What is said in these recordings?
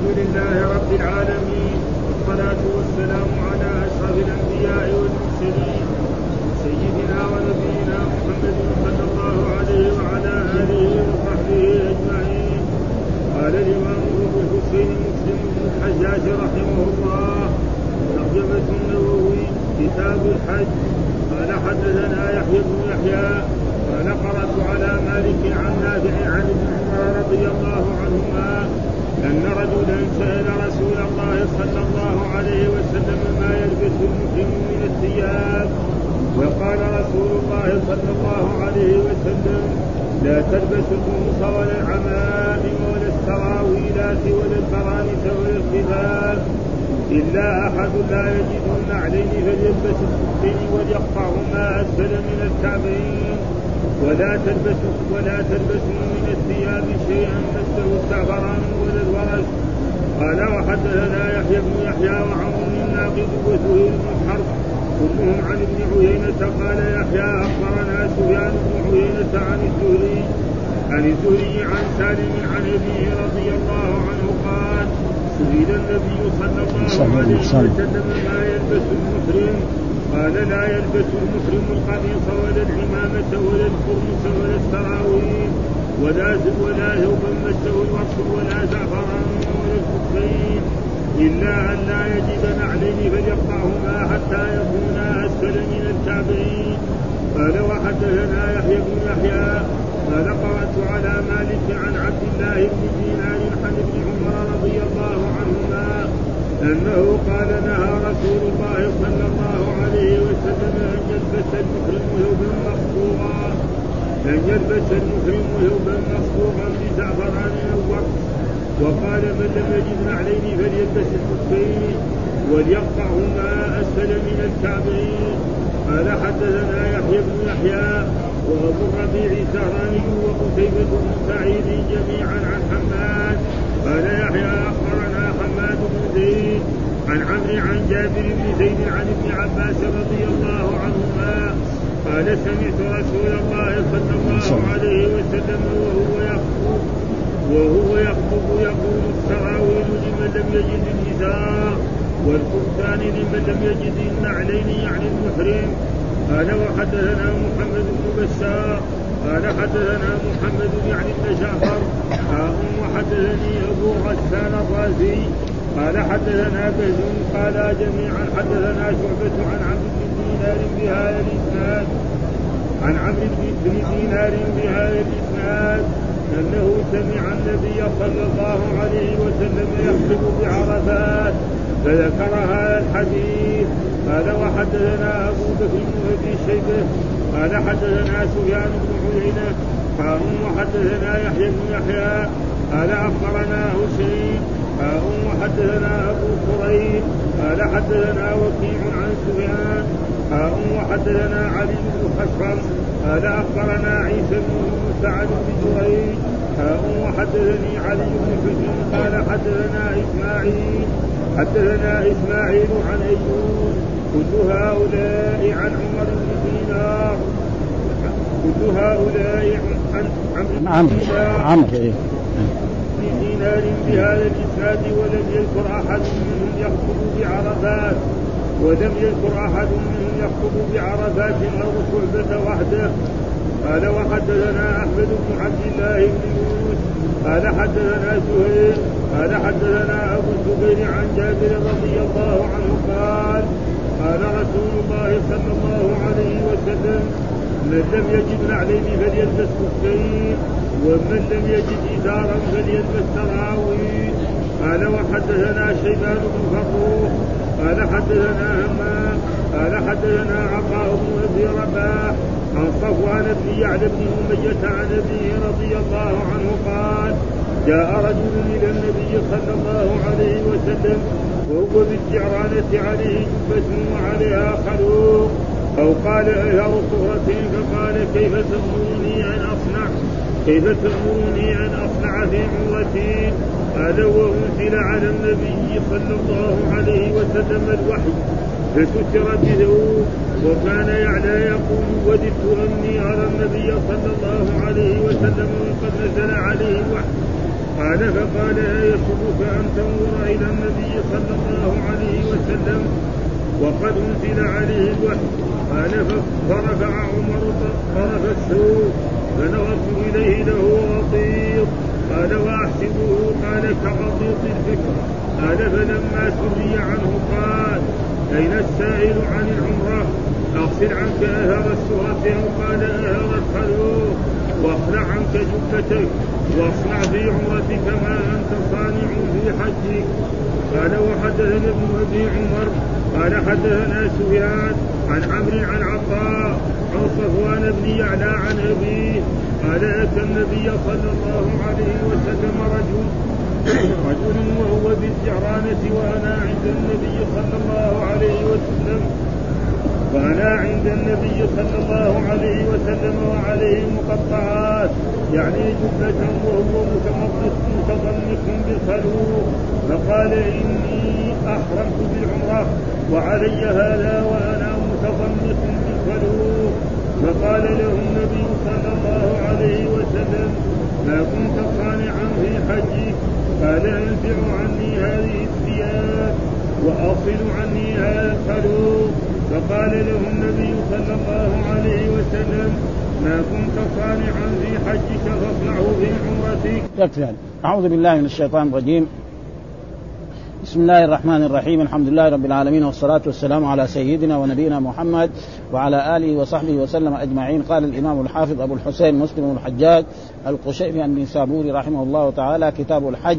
الحمد لله رب العالمين والصلاة والسلام على أشرف الأنبياء والمرسلين سيدنا ونبينا محمد صلى الله عليه وعلى آله وصحبه أجمعين. قال الإمام أبو الحسين مسلم بن الحجاج رحمه الله ترجمة النووي كتاب الحج. قال حدثنا يحيى بن يحيى قال قرأت على مالك عن نافع عن ابن عمر رضي الله عنهما أن رجلا سأل رسول الله صلى الله عليه وسلم ما يلبس المسلم من الثياب. وقال رسول الله صلى الله عليه وسلم لا تلبس القمص ولا العمائم ولا السراويلات ولا البرانس ولا الخفاف. إلا أحد لا يجد النعلين فليلبس الخفين وليقطعهما أسفل من الكعبين ولا تلبس ولا تلبس من الثياب شيئا مسه الزعفران ولا الورش قال وحدثنا يحيى بن يحيى وعمر الناقد وزهير بن حرب كلهم عن ابن عيينة قال يحيى أخبرنا سفيان بن عيينة عن الزهري عن الزهري عن سالم عن أبيه رضي الله عنه قال سئل النبي صلى الله عليه وسلم ما يلبس المسلم قال لا يلبس المسلم القميص ولا العمامة ولا القرمس ولا السراويل. ولا ولا ثوبا مسه الوصف ولا زعفران ولا الخفين إلا أن لا يجد نعلين فليقطعهما حتى يكونا أسفل من الكعبين. قال وحدثنا يحيى بن يحيى قال قرأت على مالك عن عبد الله بن دينار عن ابن عمر رضي الله عنهما أنه قال نهى رسول الله صلى الله عليه وسلم أن يلبس المحرم ثوبا مصبوغا أن يلبس المحرم ثوبا مصبوغا بزعفران وقت وقال من لم يجد نعلين فليلبس الخفين وليقطعهما أسفل من الكعبين قال حدثنا يحيى بن يحيى وابو الربيع الزهراني وقتيبة بن سعيد جميعا عن حماد قال يحيى اخبرنا حماد بن زيد عن عمرو عن جابر بن زيد عن ابن عباس رضي الله عنهما قال سمعت رسول الله صلى الله عليه وسلم وهو يخطب وهو يخطب يقول السراويل لمن لم يجد الإزار والقبطان لمن لم يجد النعلين يعني المحرم. قال وحدثنا محمد بن بشار. قال حدثنا محمد يعني بن جعفر. وحدثني أبو غسان الرازي. قال حدثنا بهز. قال جميعا حدثنا شعبة عن دينار بهذا الإسناد. عن عبد بن دينار بهذا الإسناد أنه سمع النبي صلى الله عليه وسلم يخطب بعرفات فذكر هذا الحديث. قال وحدثنا أبو بكر بن أبي شيبة قال حدثنا سفيان بن عيينة قال وحدثنا يحيى بن يحيى قال أخبرنا حسين قال وحدثنا أبو كريم قال حدثنا وكيع عن سفيان قال وحدثنا علي بن خشرم قال أخبرنا عيسى بن سعد بن جريج وحدثني علي بن حسن قال حدثنا إسماعيل حدثنا إسماعيل عن أيوب كل هؤلاء عن عمر بن دينار كل هؤلاء عن عمرو عمرو بن دينار بهذا الإسناد ولم يذكر أحد منهم يخطب بعرفات. ولم يذكر أحد منهم يخطب بعرفات أو شعبة وحده. قال وحدثنا أحمد بن عبد الله بن يونس. قال حدثنا زهير قال حدثنا أبو الزبير عن جابر رضي الله عنه قال قال رسول الله صلى الله عليه وسلم من لم يجد نعلين فليلبس خفين ومن لم يجد إزارا فليلبس سراويل قال وحدثنا شيبان بن فروخ. قال حدثنا همام قال حدثنا عطاء بن أبي رباح عن صفوان بن يعلى بن أمية عن أبيه رضي الله عنه قال جاء رجل إلى النبي صلى الله عليه وسلم وهو بالجعرانة عليه جبة وعليها خلوق أو قال أيهر صورة فقال كيف تأمرني أن أصنع؟ كيف تأمرني أن أصنع في عمرتي قال وأنزل على النبي صلى الله عليه وسلم الوحي فستر به وكان يعلى يقول وددت أني أرى النبي صلى الله عليه وسلم وقد نزل عليه الوحي. قال فقال أيسرك أن تنظر صلى الله عليه وسلم وقد أنزل عليه الوحي؟ قال فرفع عمر طرف السوق فنظرت إليه له غطيط قال واحسبه قال كغطيط الفكر قال فلما سري عنه قال أين السائل عن العمرة؟ أغسل عنك اثر السهره أو قال اثر الخلوق. واخلع عنك جبتك. واصنع في عمرتك ما أنت صانع في حجك. قال وحدثنا ابن أبي عمر قال حدثنا سفيان عن عمرو عن عطاء عن صفوان بن يعلى عن أبيه قال أتى النبي صلى الله عليه وسلم رجل رجل وهو بالجعرانة وأنا عند النبي صلى الله عليه وسلم وأنا عند النبي صلى الله عليه وسلم وعليه مقطعات يعني جبة وهو متضمك بالخلوق فقال إني أحرمت بالعمرة وعلي هذا وأنا متضمك بالخلوق فقال له النبي صلى الله عليه وسلم ما كنت صانعا في حجك قال أنزع عني هذه الثياب وأصل عني هذا الخلوق فقال له النبي صلى الله عليه وسلم ما كنت صانعا في حجك فاصنعه في عمرتك. يكفي أعوذ بالله من الشيطان الرجيم. بسم الله الرحمن الرحيم الحمد لله رب العالمين والصلاة والسلام على سيدنا ونبينا محمد وعلى آله وصحبه وسلم أجمعين قال الإمام الحافظ أبو الحسين مسلم الحجاج القشيري النسابوري رحمه الله تعالى كتاب الحج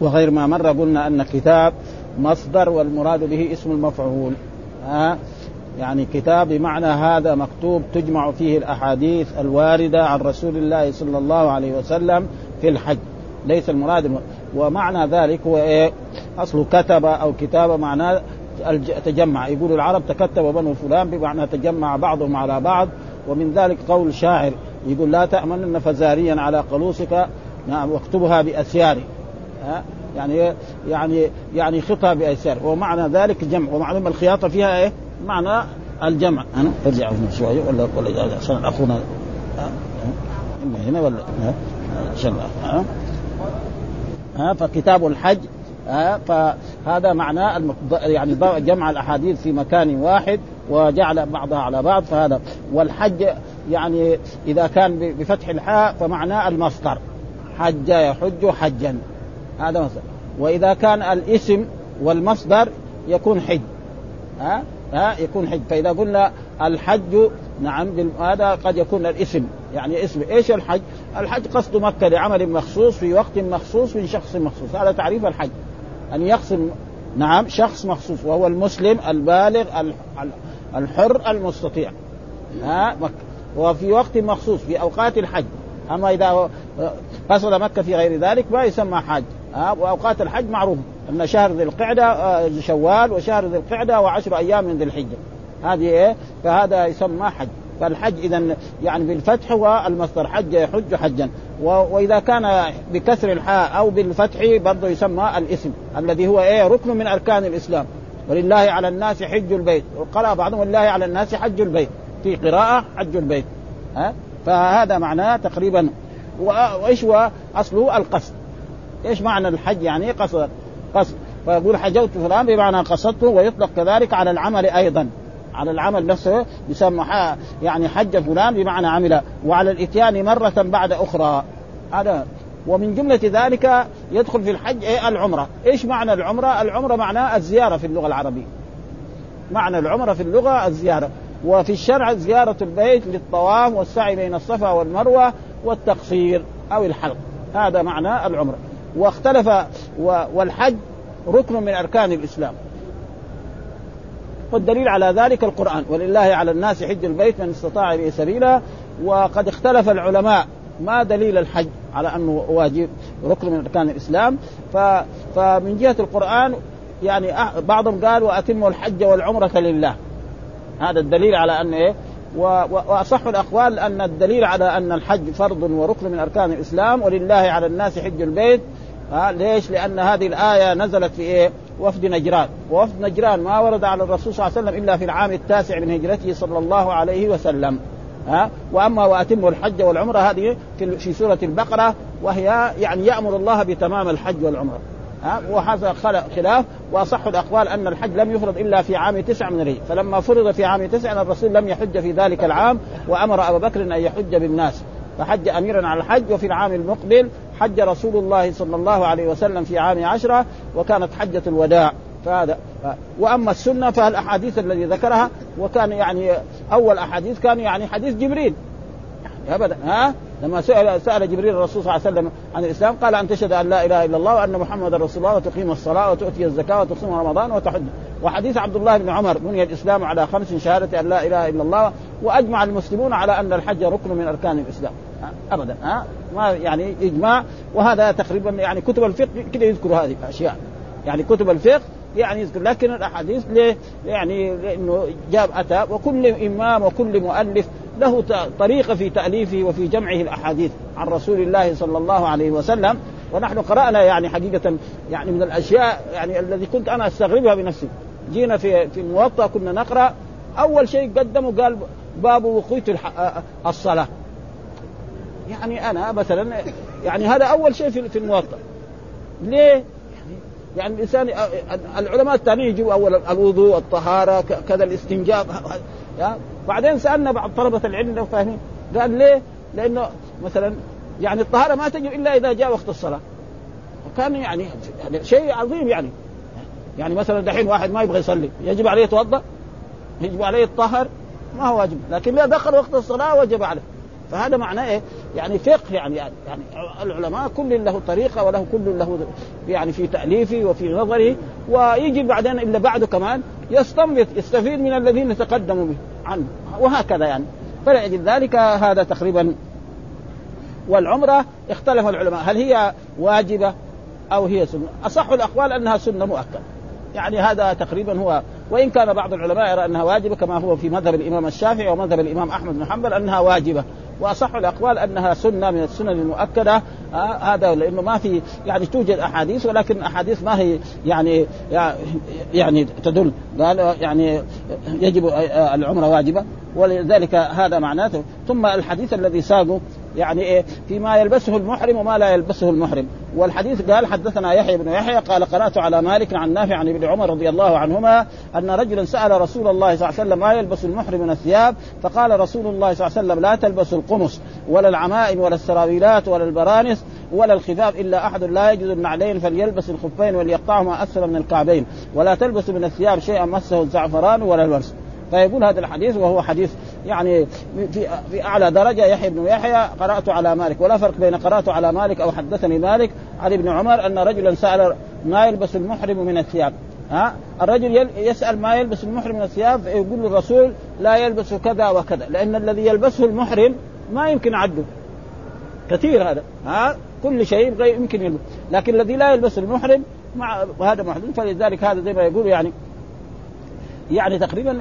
وغير ما مر قلنا أن كتاب مصدر والمراد به اسم المفعول. ها؟ يعني كتاب بمعنى هذا مكتوب تجمع فيه الأحاديث الواردة عن رسول الله صلى الله عليه وسلم في الحج. ليس المراد ومعنى ذلك هو إيه؟ أصل كتب أو كتابه معناه تجمع. يقول العرب تكتب بنو فلان بمعنى تجمع بعضهم على بعض ومن ذلك قول شاعر. يقول لا تأمنن فزاريا على قلوسك نعم واكتبها بأسياري. ها؟ يعني يعني يعني خطها بأسيار ومعنى ذلك جمع. ومعلوم الخياطة فيها إيه؟ معنى الجمع. أنا أرجع شوية ولا ولا عشان اخونا إما هنا ولا ان ها؟ فكتاب الحج ها؟ فهذا معناه يعني جمع الأحاديث في مكان واحد وجعل بعضها على بعض فهذا. والحج يعني إذا كان بفتح الحاء فمعناه المصدر. حج يحج حجا. هذا مصدر. وإذا كان الاسم والمصدر يكون حج. ها؟ ها؟ يكون حج. فإذا قلنا الحج نعم هذا قد يكون الاسم. يعني اسم. إيش الحج؟ الحج قصد مكة لعمل مخصوص في وقت مخصوص من شخص مخصوص. هذا تعريف الحج. أن يقصد نعم شخص مخصوص وهو المسلم البالغ الحر المستطيع. ها؟ مكة. وفي وقت مخصوص في أوقات الحج. أما إذا قصد مكة في غير ذلك ما يسمى حج ها وأوقات الحج معروف. إن شهر ذي القعدة شوال وشهر ذي القعدة وعشر أيام من ذي الحجة. هذه إيه؟ فهذا يسمى حج. فالحج إذا يعني بالفتح هو المصدر حج يحج حجا. وإذا كان بكسر الحاء أو بالفتح برضه يسمى الاسم الذي هو إيه؟ ركن من أركان الإسلام. ولله على الناس حج البيت. وقرأ بعضهم ولله على الناس حج البيت. في قراءة حج البيت. ها؟ فهذا معناه تقريبا. وإيش هو؟ أصله القصد. إيش معنى الحج؟ يعني قصد؟ قصد. فيقول حجوت فلان بمعنى قصدته ويطلق كذلك على العمل أيضا. على العمل نفسه يسمى يعني حج فلان بمعنى عمل. وعلى الإتيان مرة بعد أخرى. هذا. ومن جملة ذلك يدخل في الحج إيه؟ العمرة. إيش معنى العمرة؟ العمرة معناه الزيارة في اللغة العربية. معنى العمرة في اللغة الزيارة. وفي الشرع زيارة البيت للطواف والسعي بين الصفا والمروة والتقصير أو الحلق. هذا معنى العمرة. واختلف والحج ركن من أركان الإسلام. والدليل على ذلك القرآن. ولله على الناس حج البيت من استطاع به سبيلا. وقد اختلف العلماء ما دليل الحج على أنه واجب ركن من أركان الإسلام. فمن جهة القرآن يعني بعضهم قال وأتموا الحج والعمرة لله. هذا الدليل على انه إيه. وأصح الأقوال أن الدليل على أن الحج فرض وركن من أركان الإسلام. ولله على الناس حج البيت ها ليش؟ لأن هذه الآية نزلت في إيه؟ وفد نجران، ووفد نجران ما ورد على الرسول صلى الله عليه وسلم إلا في العام التاسع من هجرته صلى الله عليه وسلم. ها وأما وأتموا الحج والعمرة هذه في سورة البقرة وهي يعني يأمر الله بتمام الحج والعمرة. وهذا خلاف وأصح الأقوال أن الحج لم يفرض إلا في عام تسع من الهجره فلما فرض في عام تسع الرسول لم يحج في ذلك العام وأمر ابا بكر أن يحج بالناس فحج أميرا على الحج وفي العام المقبل حج رسول الله صلى الله عليه وسلم في عام عشرة وكانت حجة الوداع. فهذا وأما السنة فالاحاديث الذي ذكرها وكان يعني أول أحاديث كان يعني حديث جبريل. أبدا ها؟ لما سأل سأل جبريل الرسول صلى الله عليه وسلم عن الإسلام قال أن تشهد أن لا إله إلا الله وأن محمدا رسول الله وتقيم الصلاة وتؤتي الزكاة وتصوم رمضان وتحج. وحديث عبد الله بن عمر بني الإسلام على خمس شهادة أن لا إله إلا الله وأجمع المسلمون على أن الحج ركن من أركان الإسلام. أبدا ها؟ ما يعني إجماع وهذا تقريبا يعني كتب الفقه كده يذكروا هذه الأشياء. يعني كتب الفقه يعني يذكر لكن الأحاديث ليه؟ يعني لأنه جاب أتى وكل إمام وكل مؤلف له طريقه في تأليفه وفي جمعه الأحاديث عن رسول الله صلى الله عليه وسلم. ونحن قرأنا يعني حقيقة يعني من الأشياء يعني الذي كنت أنا أستغربها بنفسي. جينا في في الموطأ كنا نقرأ. أول شيء قدموا قال باب وقيت الصلاة. يعني أنا مثلا يعني هذا أول شيء في الموطأ. ليه؟ يعني الإنسان العلماء الثانيين يجوا أول الوضوء الطهارة كذا بعدين سألنا بعض طلبة العلم لو فاهمين. قال ليه؟ لأنه مثلا يعني الطهارة ما تجب إلا إذا جاء وقت الصلاة. وكان يعني يعني شيء عظيم يعني. يعني مثلا دحين واحد ما يبغى يصلي يجب عليه يتوضأ يجب عليه يتطهر ما هو واجب. لكن إذا دخل وقت الصلاة وجب عليه. فهذا معناه إيه؟ يعني فقه يعني يعني العلماء كل له طريقة وله كل له يعني في تأليفه وفي نظره ويجي بعدين إلا بعده كمان يستنبط يستفيد من الذين تقدموا به عنه وهكذا يعني فلأجل ذلك هذا تقريبا والعمرة اختلف العلماء هل هي واجبة أو هي سنة؟ أصح الأقوال أنها سنة مؤكدة يعني هذا تقريبا هو وإن كان بعض العلماء يرى أنها واجبة كما هو في مذهب الإمام الشافعي ومذهب الإمام أحمد بن حنبل أنها واجبة وأصح الأقوال أنها سنة من السنن المؤكدة. آه هذا لأنه ما في يعني توجد أحاديث ولكن أحاديث ما هي يعني يعني تدل. قال يعني يجب العمره واجبة ولذلك هذا معناته. ثم الحديث الذي ساقه يعني إيه؟ فيما يلبسه المحرم وما لا يلبسه المحرم. والحديث قال حدثنا يحيى بن يحيى قال قرأت على مالك عن نافع عن ابن عمر رضي الله عنهما أن رجلا سأل رسول الله صلى الله عليه وسلم ما يلبس المحرم من الثياب؟ فقال رسول الله صلى الله عليه وسلم لا تلبسوا القمص ولا العمائم ولا السراويلات ولا البرانس ولا الخفاف إلا أحد لا يجد النعلين فليلبس الخفين وليقطعهما أسفل من الكعبين. ولا تلبس من الثياب شيئا مسه الزعفران ولا الورس. فيقول هذا الحديث وهو حديث يعني في في أعلى درجة يحيى بن يحيى قرأت على مالك. ولا فرق بين قرأت على مالك أو حدثني مالك. عن ابن عمر أن رجلا سأل ما يلبس المحرم من الثياب. ها؟ الرجل يسأل ما يلبس المحرم من الثياب يقول الرسول لا يلبس كذا وكذا لأن الذي يلبسه المحرم ما يمكن عده كثير هذا. ها؟ كل شيء يمكن يلبس. لكن الذي لا يلبس المحرم مع هذا محرم فلذلك هذا زي ما يقول يعني يعني تقريبا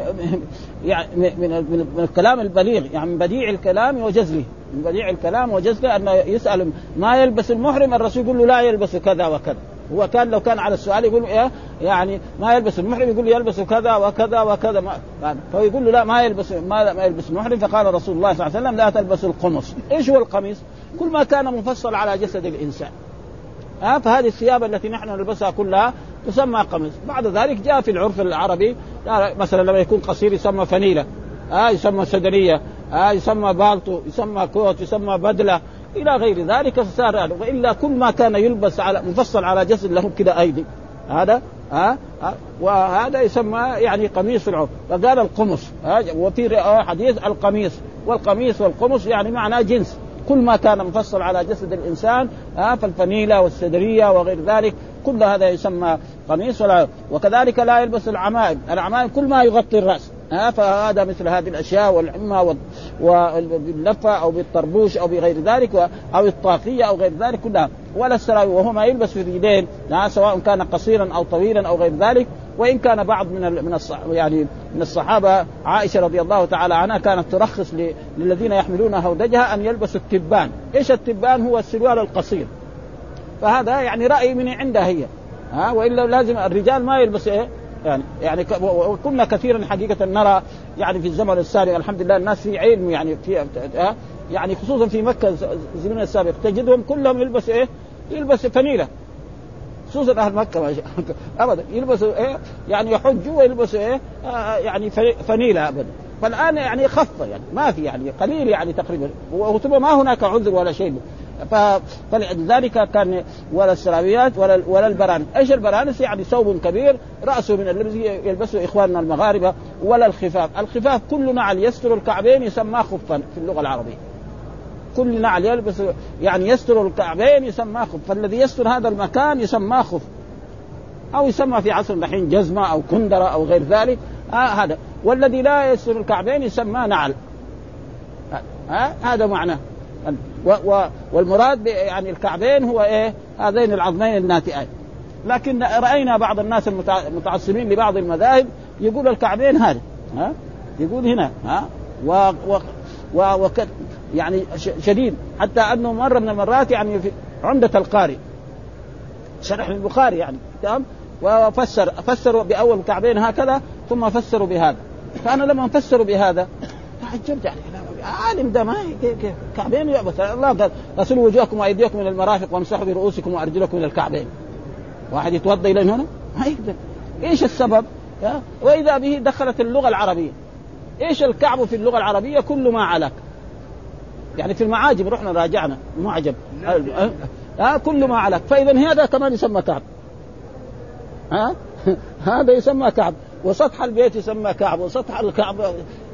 يعني من من, الكلام البليغ يعني من بديع الكلام وجزله من بديع الكلام وجزله انه يسأل ما يلبس المحرم الرسول يقول له لا يلبس كذا وكذا. هو كان لو كان على السؤال يقول إيه؟ يعني ما يلبس المحرم يقول يلبس كذا وكذا وكذا. ما فيقول له لا ما يلبس ما, ما يلبس المحرم. فقال رسول الله صلى الله عليه وسلم لا تلبس القمص. إيش هو القميص؟ كل ما كان مفصل على جسد الإنسان. ها؟ فهذه الثياب التي نحن نلبسها كلها تسمى قميص. بعد ذلك جاء في العرف العربي مثلا لما يكون قصير يسمى فنيلة. ها يسمى سدريه ها يسمى بالطو يسمى كوت يسمى بدلة. إلى غير ذلك صار وإلا كل ما كان يلبس على مفصل على جسد له كده أيدي. هذا ها أه؟ وهذا يسمى يعني قميص العرف. فقال القمص وفي حديث القميص. والقميص والقمص يعني معناه جنس. كل ما كان مفصل على جسد الإنسان ها فالفنيلة والسدريه وغير ذلك كل هذا يسمى قميص ولا وكذلك لا يلبس العمائم، العمائم كل ما يغطي الرأس. ها فهذا مثل هذه الأشياء والعمة باللفه أو بالطربوش أو بغير ذلك أو الطاقية أو غير ذلك كلها. ولا السراوي وهو ما يلبس في اليدين. سواء كان قصيرا أو طويلا أو غير ذلك. وإن كان بعض من من يعني من الصحابة عائشة رضي الله تعالى عنها كانت ترخص للذين يحملون هودجها أن يلبسوا التبان، إيش التبان؟ هو السروال القصير. فهذا يعني رأي من عندها هي ها وإلا لازم الرجال ما يلبس إيه؟ يعني يعني وكنا كثيرا حقيقة نرى يعني في الزمن السابق الحمد لله الناس في علم يعني في يعني خصوصا في مكة الزمن السابق تجدهم كلهم يلبس إيه؟ يلبس فنيله خصوصا أهل مكة ابدا يلبسوا إيه يعني يحجوا ويلبسوا إيه آه يعني فنيله ابدا فالآن يعني خف يعني ما في يعني قليل يعني تقريبا ثم ما هناك عذر ولا شيء فلذلك قال ولا السراويلات ولا ولا البرانس، إيش البرانس؟ يعني ثوب كبير رأسه من الذي يلبسه إخواننا المغاربة ولا الخفاف، الخفاف كل نعل يستر الكعبين يسمى خفا في اللغة العربية. كل نعل يلبس يعني يستر الكعبين يسمى خف، فالذي يستر هذا المكان يسمى خف. أو يسمى في عصر الحين جزمة أو كندرة أو غير ذلك. آه هذا. والذي لا يستر الكعبين يسمى نعل. ها آه هذا معناه. و و والمراد يعني الكعبين هو إيه؟ هذين العظمين الناتئين. لكن رأينا بعض الناس المتعصبين لبعض المذاهب يقول الكعبين هذا ها؟ يقول هنا. ها؟ و, و, و, و يعني شديد. حتى أنه مرة من المرات يعني في عمدة القارئ. شرح البخاري يعني تمام؟ وفسر فسروا بأول كعبين هكذا ثم فسروا بهذا. فأنا لما فسروا بهذا تعجبت يعني عالم ده ما كعبين يعبث الله قال غسلوا وجوهكم وأيديكم من المرافق وامسحوا برؤوسكم وأرجلكم من الكعبين. واحد يتوضأ إلى هنا؟ ما يقدر. إيش السبب؟ وإذا به دخلت اللغة العربية. إيش الكعب في اللغة العربية؟ كل ما علك يعني في المعاجم رحنا راجعنا. المعجم ها؟ كل ما علك فإذا هذا كمان يسمى كعب. ها؟ هذا يسمى كعب. وسطح البيت يسمى كعب وسطح الكعب.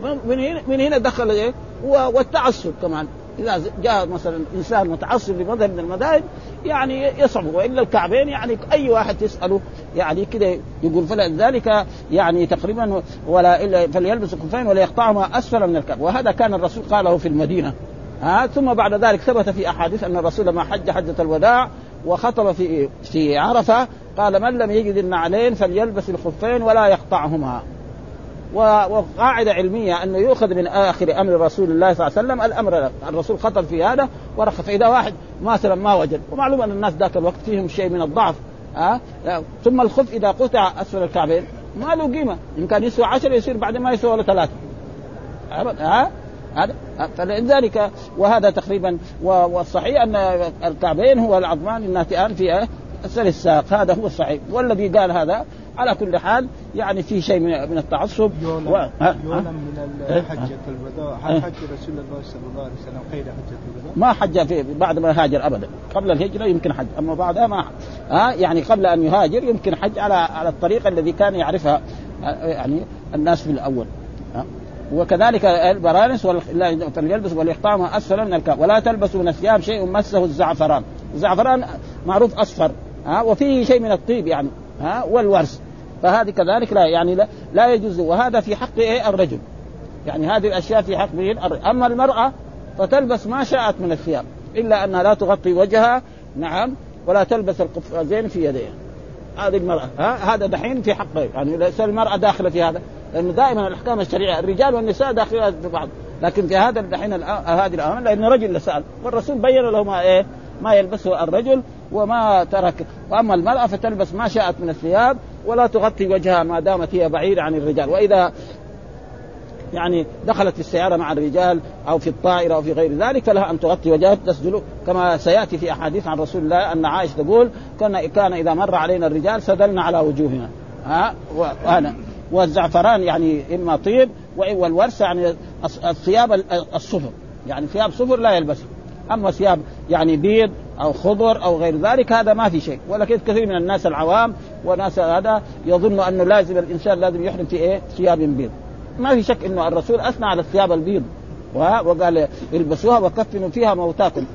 من هنا من هنا دخل إيه؟ والتعصب كمان. إذا جاء مثلا إنسان متعصب لمذهب من المذاهب يعني يصعب وإلا الكعبين يعني أي واحد تساله يعني كده يقول فلذلك يعني تقريبا ولا إلا فليلبس الخفين ولا يقطعهما أسفل من الكعب. وهذا كان الرسول قاله في المدينة. ها ثم بعد ذلك ثبت في أحاديث أن الرسول لما حج حجة الوداع وخطب في في عرفة قال من لم يجد النعلين فليلبس الخفين ولا يقطعهما. وقاعدة علمية انه يؤخذ من آخر أمر رسول الله صلى الله عليه وسلم الأمر الرسول خطب في هذا ورخص. فاذا واحد مثلا ما وجد ومعلوم أن الناس ذاك الوقت فيهم شيء من الضعف ها؟ ثم الخف إذا قطع أسفل الكعبين ما له قيمة. إن كان يسوى عشرة يصير بعد ما يسوى ولا ثلاثة ها؟ هذا. فلذلك وهذا تقريبا والصحيح أن الكعبين هو العظمان الناتئان في اسفل الساق هذا هو الصحيح. والذي قال هذا على كل حال يعني في شيء من التعصب. يولم, و... يولم من حجة الوداع هل حج رسول الله صلى الله عليه وسلم غير حجة الوداع؟ ما حج في بعد ما هاجر ابدا. قبل الهجرة يمكن حج. أما بعدها ما ها؟ يعني قبل أن يهاجر يمكن حج على على الطريقة الذي كان يعرفها يعني الناس في الأول. ها؟ وكذلك البرانس فليلبس وليقطعهما أسفل من الكعب ولا تلبسوا من الثياب شيء مسه الزعفران. الزعفران معروف أصفر. ها وفيه شيء من الطيب يعني ها والورس فهذه كذلك لا يعني لا, لا يجوز. وهذا في حق إيه؟ الرجل. يعني هذه الأشياء في حق أما المرأة فتلبس ما شاءت من الثياب إلا أنها لا تغطي وجهها نعم ولا تلبس القفازين في يديها. هذه المرأة ها هذا دحين في حق يعني ليس المرأة داخلة في هذا لأنه دائما الأحكام الشرعية الرجال والنساء داخلين في بعض. لكن في هذا دحين هذه الأمر لأن رجل سأل والرسول بين له ما إيه؟ ما يلبسه الرجل وما ترك. وأما المرأة فتلبس ما شاءت من الثياب ولا تغطي وجهها ما دامت هي بعيدة عن الرجال. وإذا يعني دخلت السيارة مع الرجال أو في الطائرة أو في غير ذلك فلها أن تغطي وجهها تسجل. كما سيأتي في أحاديث عن رسول الله أن عائشة تقول كان كان إذا مر علينا الرجال سدلنا على وجوهنا. ها؟ وأنا والزعفران يعني إما طيب والورس يعني الثياب الصفر. يعني ثياب صفر لا يلبسها. أما ثياب يعني بيض أو خضر أو غير ذلك هذا ما في شيء. ولكن كثير من الناس العوام وناس هذا يظن أنه لازم الإنسان لازم يحرم في إيه؟ ثياب بيض. ما في شك إنه الرسول أثنى على الثياب البيض. وقال البسوها وكفنوا فيها موتاكم.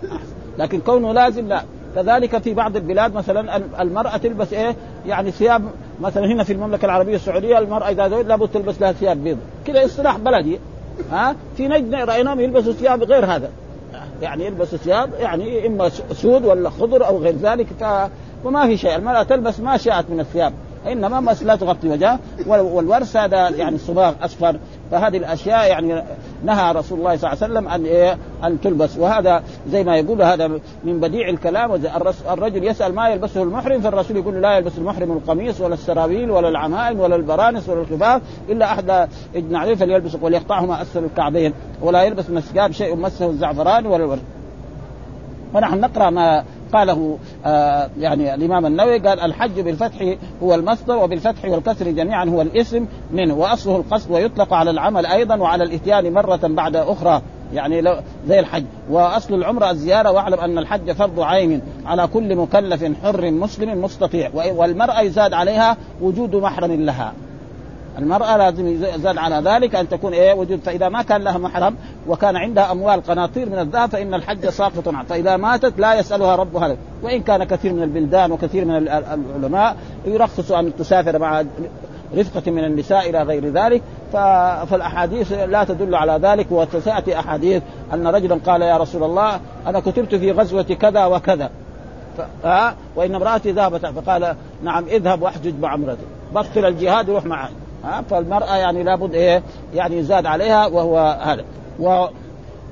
لكن كونه لازم لا. كذلك في بعض البلاد مثلا المرأة تلبس إيه؟ يعني ثياب مثلا هنا في المملكة العربية السعودية المرأة إذا زوجت لابد تلبس لها ثياب بيض. كذا اصطلاح بلدي. ها؟ في نجد رأيناهم يلبسوا ثياب غير هذا. يعني يلبس ثياب يعني إما سود ولا خضر أو غير ذلك ف... وما في شيء. المراه تلبس ما شاءت من الثياب إنما بس لا تغطي وجهها والورس هذا يعني صباغ أصفر فهذه الأشياء يعني نهى رسول الله صلى الله عليه وسلم ان إيه؟ أن تلبس. وهذا زي ما يقول هذا من بديع الكلام الرجل يسأل ما يلبسه المحرم فالرسول يقول لا يلبس المحرم القميص ولا السراويل ولا العمائم ولا البرانس ولا الخفاف إلا أحد يجنى عليه فليلبس وليقطعهما أسفل الكعبين. ولا يلبس الثياب شيء مسه الزعفران ولا الورد. ونحن نقرأ ما قاله آه يعني الإمام النووي قال الحج بالفتح هو المصدر وبالفتح والكسر جميعا هو الاسم منه وأصله القصد ويطلق على العمل أيضا وعلى الإتيان مرة بعد أخرى يعني لو زي الحج. وأصل العمرة الزيارة واعلم أن الحج فرض عين على كل مكلف حر مسلم مستطيع والمرأة يزاد عليها وجود محرم لها. المرأة لازم يزاد على ذلك أن تكون إيه وجود فإذا ما كان لها محرم وكان عندها أموال قناطير من الذهب فإن الحج ساقط عنها. فإذا ماتت لا يسألها ربها وإن كان كثير من البلدان وكثير من العلماء يرخص أن تسافر مع رفقة من النساء إلى غير ذلك. فالأحاديث لا تدل على ذلك وتأتي أحاديث أن رجلا قال يا رسول الله أنا كتبت في غزوة كذا وكذا. وإن امرأتي ذهبت فقال نعم اذهب واحجج مع بطل الجهاد وروح معي ها فالمرأة يعني لابد إيه يعني يزاد عليها وهو هذا و...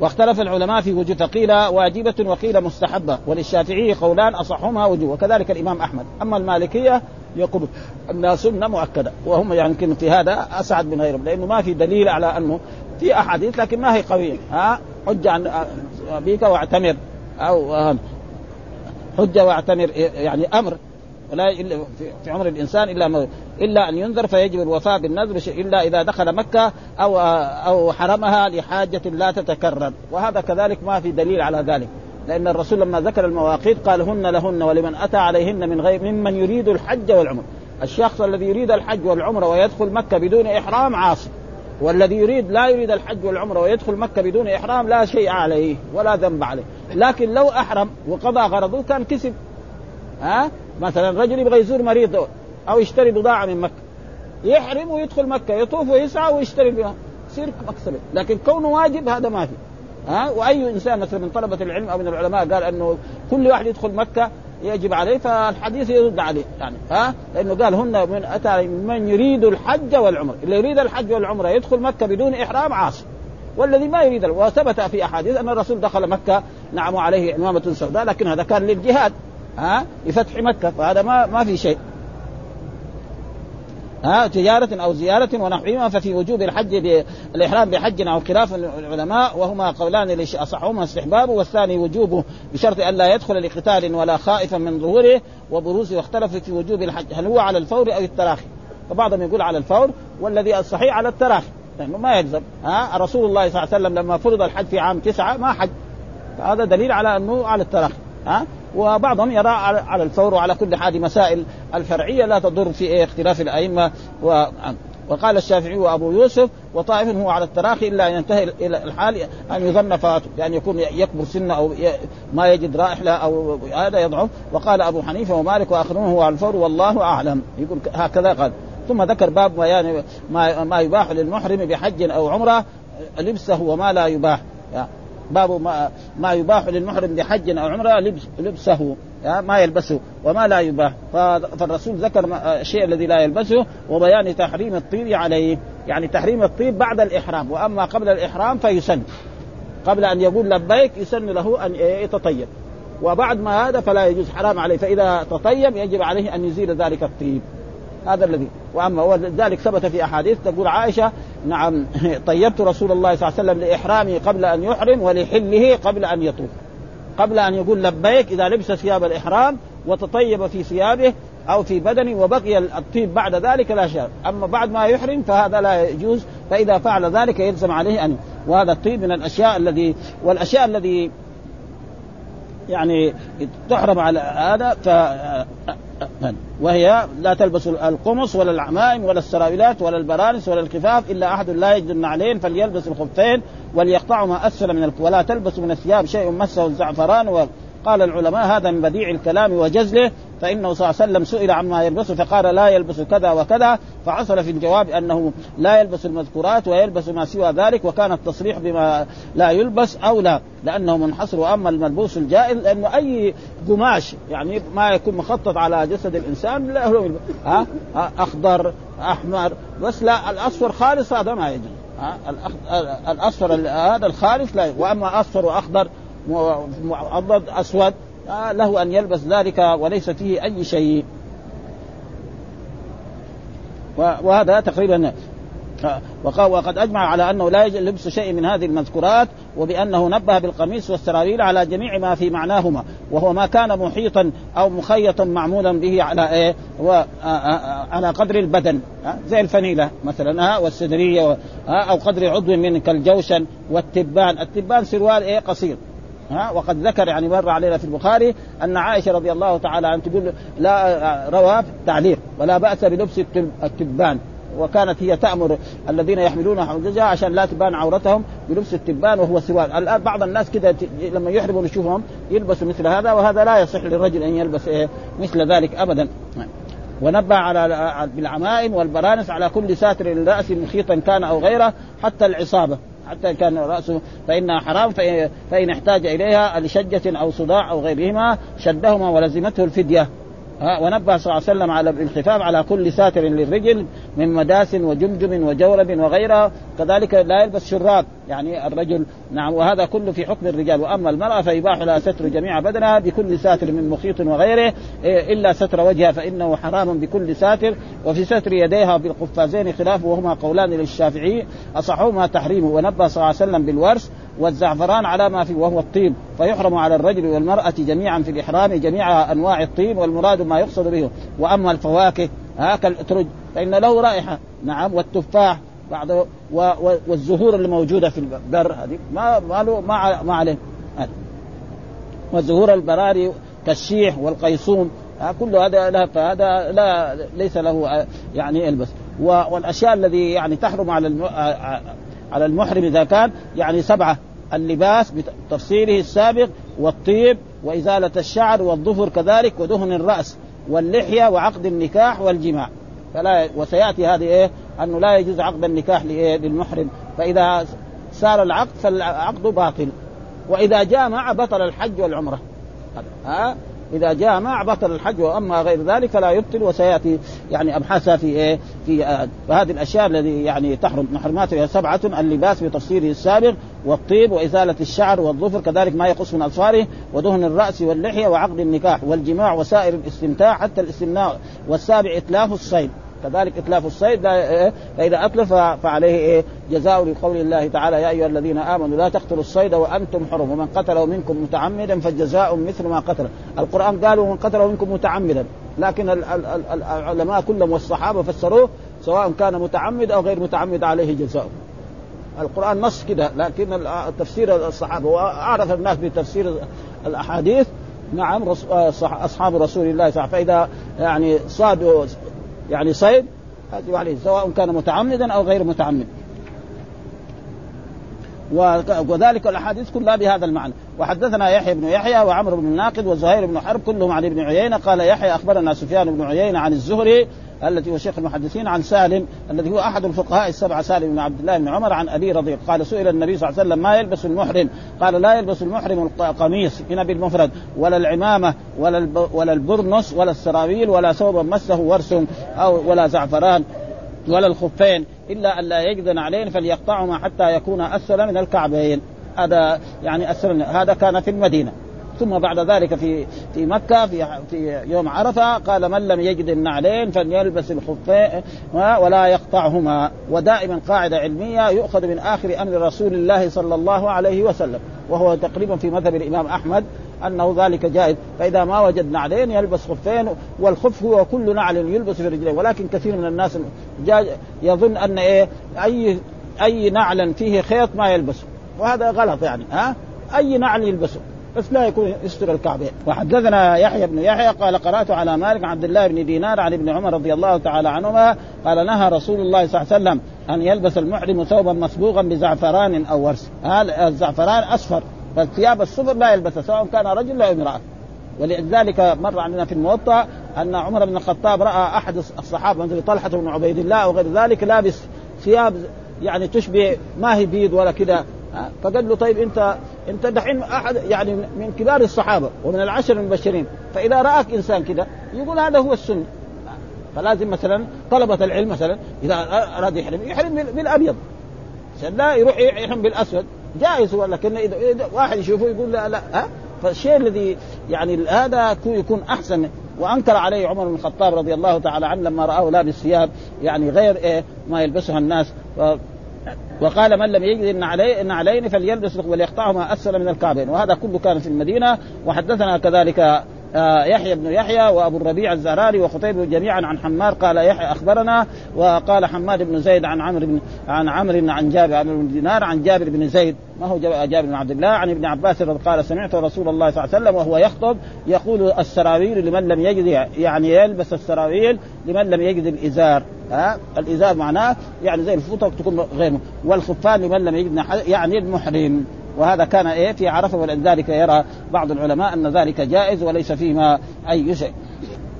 واختلف العلماء في وجوب فقيل واجبة وقيل مستحبة وللشافعي قولان أصحهما وجوب وكذلك الإمام أحمد. أما المالكية يقول أنها سنة مؤكدة وهم يعني يمكن في هذا أسعد من غيرهم لأنه ما في دليل على أنه في أحاديث لكن ما هي قوية. ها حجة عن أبيك واعتمر أو حجة واعتمر يعني أمر. ولا في عمر الإنسان إلا إلا أن ينذر فيجب الوفاء بالنذر إلا إذا دخل مكة أو أو حرمها لحاجة لا تتكرر. وهذا كذلك ما في دليل على ذلك. لأن الرسول لما ذكر المواقيت قال هن لهن ولمن أتى عليهن من غير ممن يريد الحج والعمر الشخص الذي يريد الحج والعمرة ويدخل مكة بدون إحرام عاصي. والذي يريد لا يريد الحج والعمرة ويدخل مكة بدون إحرام لا شيء عليه ولا ذنب عليه. لكن لو أحرم وقضى غرضه كان كسب. ها؟ مثلا رجل يبغى يزور مريض أو يشتري بضاعة من مكة يحرم ويدخل مكة يطوف ويسعى ويشتري بها يصير مكسبه لكن كونه واجب هذا ما في. ها؟ وأي إنسان مثلا من طلبة العلم أو من العلماء قال إنه كل واحد يدخل مكة يجب عليه فالحديث يرد عليه يعني. ها؟ لأنه قال هن من أتى من يريد الحج والعمرة. اللي يريد الحج والعمرة يدخل مكة بدون إحرام عاصي. والذي ما يريد وثبت في أحاديث أن الرسول دخل مكة نعم عليه عمامه سوداء لكن هذا كان للجهاد. ها؟ لفتح مكة. فهذا ما ما في شيء. ها؟ تجارة أو زيارة ونحوهما ففي وجوب الحج الإحرام بحج أو خلاف العلماء وهما قولان أصحهما استحبابه والثاني وجوبه بشرط أن لا يدخل لقتال ولا خائفا من ظهوره وبروزه واختلف في وجوب الحج. هل هو على الفور أو التراخي؟ فبعضهم يقول على الفور والذي الصحيح على التراخي. لأنه ما يلزم. ها؟ رسول الله صلى الله عليه وسلم لما فرض الحج في عام تسعة ما حج. هذا دليل على أنه على التراخي. ها؟ وبعضهم يرى على الفور وعلى كل حال مسائل الفرعية لا تضر في اختلاف الأئمة. و وقال الشافعي وأبو يوسف وطائف هو على التراخي إلا أن ينتهي إلى الحال أن يظن فاته يعني يكون يكبر سنه أو ما يجد رائحة أو هذا يضعف. وقال أبو حنيفة ومالك واخرون هو على الفور والله أعلم. يقول هكذا قال. ثم ذكر باب ما ما, ما يباح للمحرم بحج أو عمرة لبسه وما لا يباح. يعني باب ما, ما يباح للمحرم بحج أو عمرة لبس لبسه ما يلبسه وما لا يباح. فالرسول ذكر الشيء الذي لا يلبسه وبيان تحريم الطيب عليه. يعني تحريم الطيب بعد الإحرام وأما قبل الإحرام فيسن. قبل أن يقول لبيك يسن له أن يتطيب. وبعد ما هذا فلا يجوز حرام عليه. فإذا تطيب يجب عليه أن يزيل ذلك الطيب. هذا الذي وأما ولذلك ثبت في أحاديث تقول عائشة نعم طيبت رسول الله صلى الله عليه وسلم لإحرامه قبل أن يحرم ولحله قبل أن يطوف. قبل أن يقول لبيك إذا لبس ثياب الإحرام وتطيب في ثيابه أو في بدنه وبقي الطيب بعد ذلك لا شيء. أما بعد ما يحرم فهذا لا يجوز فإذا فعل ذلك يلزم عليه أن وهذا الطيب من الأشياء الذي والأشياء الذي يعني تحرم على هذا ف وهي لا تلبس القمص ولا العمائم ولا السراويلات ولا البرانس ولا الكفاف إلا أحد لا يجد النعلين فليلبس الخفين وليقطعهما اسفل من. ولا تلبس من الثياب شيء مسه الزعفران وقال العلماء هذا من بديع الكلام وجزله فإنه صلى الله عليه وسلم سئل عما يلبسه فقال لا يلبس كذا وكذا فعصر في الجواب أنه لا يلبس المذكورات ويلبس ما سوى ذلك وكان التصريح بما لا يلبس اولى لأنه منحصر واما الملبوس الجائز لأنه أي قماش يعني ما يكون مخطط على جسد الإنسان لا هو ها؟ أخضر أحمر بس لا الأصفر خالص هذا ما يجوز. الأصفر هذا الخالص لا وأما أصفر وأخضر معضد أسود له أن يلبس ذلك وليس فيه أي شيء. وهذا تقريبا وقد أجمع على أنه لا يجوز لبس شيء من هذه المذكورات وبأنه نبه بالقميص والسراويل على جميع ما في معناهما وهو ما كان محيطا أو مخيطا معمولا به على إيه؟ على قدر البدن زي الفنيله مثلا ها والسدرية أو قدر عضو من كالجوشن والتبان. التبان سروال إيه؟ قصير. ها وقد ذكر يعني مر علينا في البخاري أن عائشة رضي الله تعالى عنها تقول لا روى تعليق ولا بأس بلبس التبان وكانت هي تأمر الذين يحملون حججها عشان لا تبان عورتهم بلبس التبان وهو سواد. الآن بعض الناس كده لما يحرموا نشوفهم يلبسوا مثل هذا وهذا لا يصح للرجل أن يلبس إيه مثل ذلك ابدا. ونبه على بالعمائم والبرانس على كل ساتر للراس مخيطا كان أو غيره حتى العصابة. حتى كان راسه فإنها حرام فإن احتاج إليها لشجة أو صداع أو غيرهما شدهما ولزمته الفدية. ونبه صلى الله عليه وسلم على الانخفاض على كل ساتر للرجل من مداس وجمجم وجورب وغيرها. كذلك لا يلبس شراب. يعني الرجل نعم وهذا كله في حكم الرجال. وأما المرأة فيباح لها ستر جميع بدنها بكل ساتر من مخيط وغيره. إيه، إلا ستر وجهها فإنه حرام بكل ساتر. وفي ستر يديها بالقفازين خلاف وهما قولان للشافعي. أصحهما تحريمه ونبه صلى الله عليه وسلم بالورس والزعفران على ما فيه وهو الطيب. فيحرم على الرجل والمرأة جميعا في الإحرام جميع أنواع الطيب والمراد ما يقصد به. وأما الفواكه ها كالأترج فإن له رائحة. نعم والتفاح بعض والزهور اللي موجودة في البر هذه ما ما له ما, ما عليه. والزهور البراري كالشيح والقيصوم كل هذا لا فهذا لا ليس له يعني البس والأشياء الذي يعني تحرم على على المحرم إذا كان يعني سبعة اللباس بتفصيله السابق والطيب وإزالة الشعر والظفر كذلك ودهن الرأس واللحية وعقد النكاح والجماع. فلا وسيأتي هذه إيه؟ أنه لا يجوز عقد النكاح للمحرم. فإذا صار العقد فالعقد باطل. وإذا جامع بطل الحج والعمرة. ها؟ إذا جامع بطل الحج وأما غير ذلك فلا يبطل وسيأتي يعني ابحاثها في إيه؟ في آه الأشياء الذي يعني تحرم محرمات هي سبعة اللباس بتفصيله السابق والطيب وإزالة الشعر والظفر كذلك ما يقص من أظفاره ودهن الرأس واللحية وعقد النكاح والجماع وسائر الاستمتاع حتى الاستمناء والسابع إتلاف الصيد. كذلك إتلاف الصيد لا فإذا أتلف فعليه إيه جزاء لقول الله تعالى يا أيها الذين آمنوا لا تقتلوا الصيد وأنتم حرم ومن قتله منكم متعمدا فجزاء مثل ما قتل القرآن قال ومن قتله منكم متعمدا. لكن العلماء كلهم والصحابة فسروه سواء كان متعمد أو غير متعمد عليه جزاء. القرآن نص كده لكن تفسير الصحابة وأعرف الناس بتفسير الأحاديث. نعم أصحاب رسول الله وسلم فإذا يعني صادوا يعني صيد هذه عليه سواء كان متعمدا أو غير متعمد. وذلك الأحاديث كلها بهذا المعنى. وحدثنا يحيى بن يحيى وعمرو بن ناقد وزهير بن حرب كلهم عن ابن عيينة. قال يحيى أخبرنا سفيان بن عيينة عن الزهري الذي هو شيخ المحدثين عن سالم الذي هو أحد الفقهاء السبعة سالم بن عبد الله بن عمر عن أبي رضي قال سئل النبي صلى الله عليه وسلم ما يلبس المحرم؟ قال لا يلبس المحرم القميص هنا بالمفرد ولا العمامة ولا ولا البرنس ولا السراويل ولا ثوب مسه ورس أو ولا زعفران. ولا الخفين إلا أن لا يجد عليهم فليقطعهما حتى يكون أسفل من الكعبين. هذا يعني أسفل هذا كان في المدينة. ثم بعد ذلك في في مكة في في يوم عرفة قال من لم يجد النعلين فليلبس الخفين ولا يقطعهما. ودائما قاعدة علمية يؤخذ من آخر أمر رسول الله صلى الله عليه وسلم وهو تقريبا في مذهب الإمام أحمد أنه ذلك جائز. فإذا ما وجد نعلين يلبس خفين والخف هو كل نعل يلبس في رجليه. ولكن كثير من الناس يظن أن إيه أي أي نعل فيه خيط ما يلبسه. وهذا غلط يعني ها؟ أي نعل يلبسه. بس لا يكون يستر الكعبين وحدثنا يحيى بن يحيى قال قرأت على مالك عبد الله بن دينار عن ابن عمر رضي الله تعالى عنهما قال نهى رسول الله صلى الله عليه وسلم أن يلبس المحرم ثوبا مصبوغا بزعفران أو ورس. الزعفران أصفر؟ فالثياب الصفر لا يلبسها سواء كان رجل أو امرأة. ولذلك مر عندنا في الموطأ أن عمر بن الخطاب رأى أحد الصحابة مثل طلحة بن عبيد الله وغير ذلك لابس ثياب يعني تشبه ما هي بيض ولا كذا فقال له طيب انت انت دحين احد يعني من كبار الصحابة ومن العشر المبشرين فإذا رأك إنسان كذا يقول هذا هو السنة. فلازم مثلا طلبة العلم مثلا إذا أراد يحرم يحرم بالأبيض. عشان لا يروح يحرم بالأسود. جائز ولكن اذا واحد يشوفه يقول لا لا ها؟ فالشيء الذي يعني هذا يكون أحسن. وأنكر عليه عمر بن الخطاب رضي الله تعالى عنه لما رآه لابس ثياب يعني غير إيه ما يلبسها الناس. وقال من لم يجد إن عليه فليلبس وليقطعهما أسفل من الكعبين. وهذا كله كان في المدينة. وحدثنا كذلك يحيى بن يحيى وأبو الربيع الزهراني وخطيب جميعا عن حمار قال يحيى أخبرنا وقال حماد بن زيد عن عمرو بن عن عمرو عن جابر عن بن دينار عن جابر بن زيد. ما هو جابر بن عبد الله؟ عن ابن عباس قال سمعت رسول الله صلى الله عليه وسلم وهو يخطب يقول السراويل لمن لم يجد يعني يلبس السراويل لمن لم يجد الإزار. ها؟ الإزار معناه يعني زي الفوطة تكون غير والخفان لمن لم يجد يعني المحرم. وهذا كان إيه في عرفة ولذلك يرى بعض العلماء أن ذلك جائز وليس فيما أي شيء.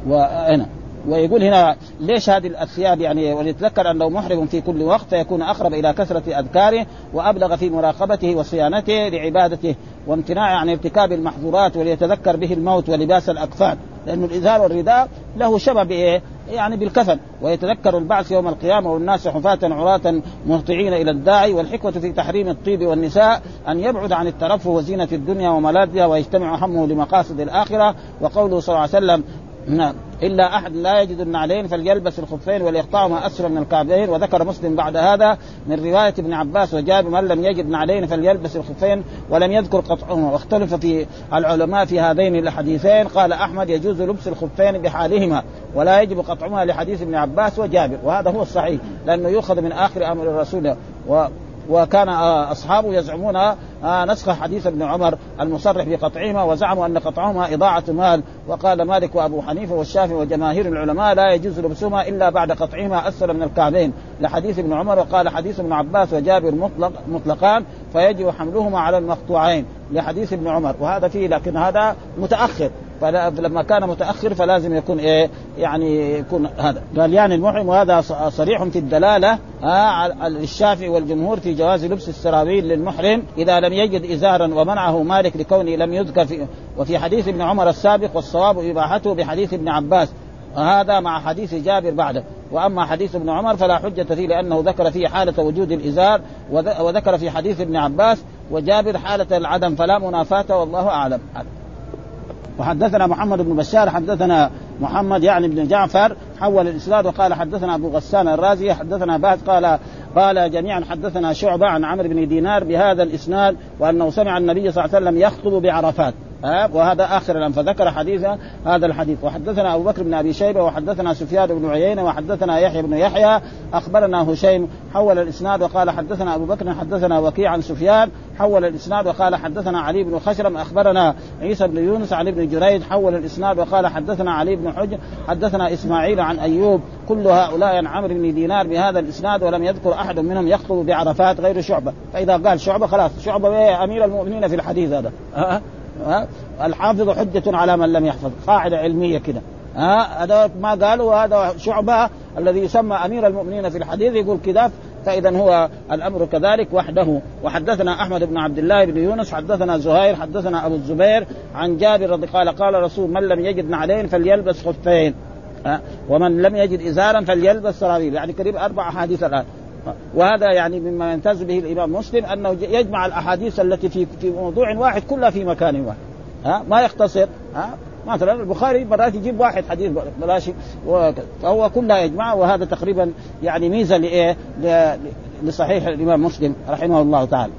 وهنا ويقول هنا ليش هذه الثياب يعني وليتذكر أنه محرم في كل وقت فيكون أقرب إلى كثرة أذكاره وأبلغ في مراقبته وصيانته لعبادته وامتناعه عن ارتكاب المحظورات وليتذكر به الموت ولباس الأكفان. لأن الإزار والرداء له شبه بإيه؟ يعني بالكفن ويتذكر البعث يوم القيامة والناس حفاة عراة مهطعين إلى الداعي والحكمة في تحريم الطيب والنساء أن يبعد عن الترفه وزينة الدنيا وملاذها ويجتمع همه لمقاصد الآخرة وقوله صلى الله عليه وسلم نعم. إلا أحد لا يجد النعلين فليلبس الخفين وليقطعهما اسفل من الكعبين. وذكر مسلم بعد هذا من رواية ابن عباس وجابر من لم يجد نعلين فليلبس الخفين ولم يذكر قطعهما. واختلف في العلماء في هذين الحديثين. قال أحمد يجوز لبس الخفين بحالهما ولا يجب قطعهما لحديث ابن عباس وجابر. وهذا هو الصحيح لأنه يؤخذ من آخر أمر الرسول. و وكان أصحابه يزعمون نسخ حديث ابن عمر المصرح بقطعهما وزعموا أن قطعهما إضاعة مال. وقال مالك وأبو حنيفة والشافعي وجماهير العلماء لا يجوز لبسهما إلا بعد قطعهما أسفل من الكعبين. لحديث ابن عمر وقال حديث ابن عباس وجابر مطلق مطلقان فيجب حملهما على المقطوعين. لحديث ابن عمر وهذا فيه لكن هذا متأخر. فلما كان متأخر فلازم يكون إيه يعني يكون هذا. قال يعني المحرم وهذا صريح في الدلالة آه الشافعي والجمهور في جواز لبس السراويل للمحرم إذا لم يجد إزارا ومنعه مالك لكونه لم يذكر في وفي حديث ابن عمر السابق والصواب إباحته بحديث ابن عباس. هذا مع حديث جابر بعده. وأما حديث ابن عمر فلا حجة فيه لأنه ذكر فيه حالة وجود الإزار وذكر في حديث ابن عباس وجابر حالة العدم فلا منافاة والله أعلم. وحدثنا محمد بن بشار حدثنا محمد يعني بن جعفر حول الإسناد وقال حدثنا أبو غسان الرازي حدثنا بعد قال قال جميعا حدثنا شعبة عن عمرو بن دينار بهذا الإسناد وأنه سمع النبي صلى الله عليه وسلم يخطب بعرفات. وهذا آخر الان فذكر حديث هذا الحديث. وحدثنا أبو بكر بن أبي شيبة وحدثنا سفيان بن عيينة وحدثنا يحيى بن يحيى. أخبرنا هشيم حول الإسناد وقال حدثنا أبو بكر حدثنا وكيع عن سفيان حول الإسناد وقال حدثنا علي بن خشرم. أخبرنا عيسى بن يونس عن ابن جريج حول الإسناد وقال حدثنا علي بن حج حدثنا إسماعيل عن أيوب. كل هؤلاء عن عمرو بن دينار بهذا الإسناد ولم يذكر أحد منهم يخطب بعرفات غير شعبة. فإذا قال شعبة خلاص. شعبة أمير المؤمنين في الحديث هذا. الحافظ حجة على من لم يحفظ. قاعدة علمية كده. ها؟ هذا ما قالوا هذا شعبة الذي يسمى أمير المؤمنين في الحديث يقول كذا فاذا هو الأمر كذلك وحده. وحدثنا أحمد بن عبد الله بن يونس حدثنا زهير حدثنا أبو الزبير عن جابر رضي قال قال رسول من لم يجد نعلين فليلبس خفين. ومن لم يجد إزارا فليلبس سراويل يعني قريب أربع أحاديث الآن. وهذا يعني مما يمتاز به الإمام مسلم أنه يجمع الأحاديث التي في في موضوع واحد كلها في مكان واحد. ها؟ ما يختصر. ها؟ مثلا البخاري مرات يجيب واحد حديث بلاش فهو كلها يجمع وهذا تقريبا يعني ميزة لإيه؟ لصحيح الإمام مسلم رحمه الله تعالى.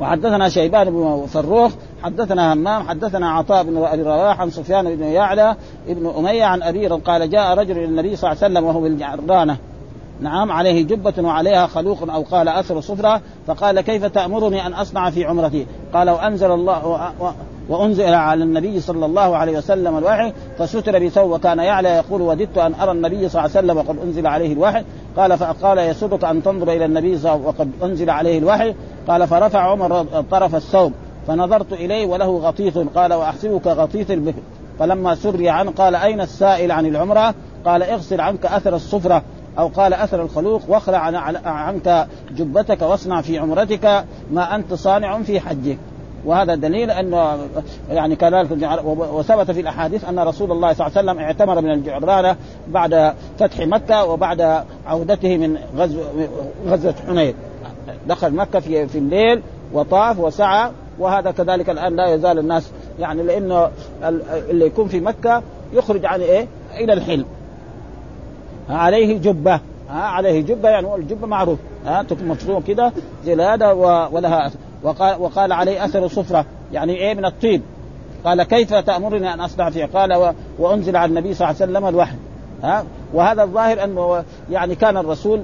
وحدثنا شيبان بن فروخ حدثنا همام حدثنا عطاء بن أبي رواح عن سفيان بن يعلى بن أمية عن أبي قال جاء رجل إلى النبي صلى الله عليه وسلم وهو بالجعرانة. نعم عليه جبة وعليها خلوق أو قال أثر صفرة فقال كيف تأمرني أن أصنع في عمرتي؟ قال وأنزل الله وأنزل على النبي صلى الله عليه وسلم الوحي فستر بثوب وكان يعلى يقول وددت أن أرى النبي صلى الله عليه وسلم وقد أنزل عليه الوحي. قال فقال يسرك أن تنظر إلى النبي صلى الله وقد أنزل عليه الوحي. قال فرفع عمر طرف الثوب فنظرت إليه وله غطيط قال وأحسبك غطيط البكر فلما سري عنه قال أين السائل عن العمرة؟ قال اغسل عنك أثر الصفرة. أو قال أثر الخلوق واخلع عنك جبتك واصنع في عمرتك ما أنت صانع في حجك. وهذا دليل انه يعني كذلك وثبت في الأحاديث أن رسول الله صلى الله عليه وسلم اعتمر من الجعرانة بعد فتح مكة وبعد عودته من غزو غزوة حنين. دخل مكة في في الليل وطاف وسعى وهذا كذلك الآن لا يزال الناس يعني لأنه اللي يكون في مكة يخرج عن إيه؟ إلى الحلم. عليه جبة. عليه جبة يعني الجبة معروف. ها تكون مفصوله كده زي هذا ولها وقال وقال عليه أثر صفره يعني إيه من الطيب؟ قال كيف تأمرني أن اصنع فيه؟ قال وأنزل على النبي صلى الله عليه وسلم الوحي. ها وهذا الظاهر انه يعني كان الرسول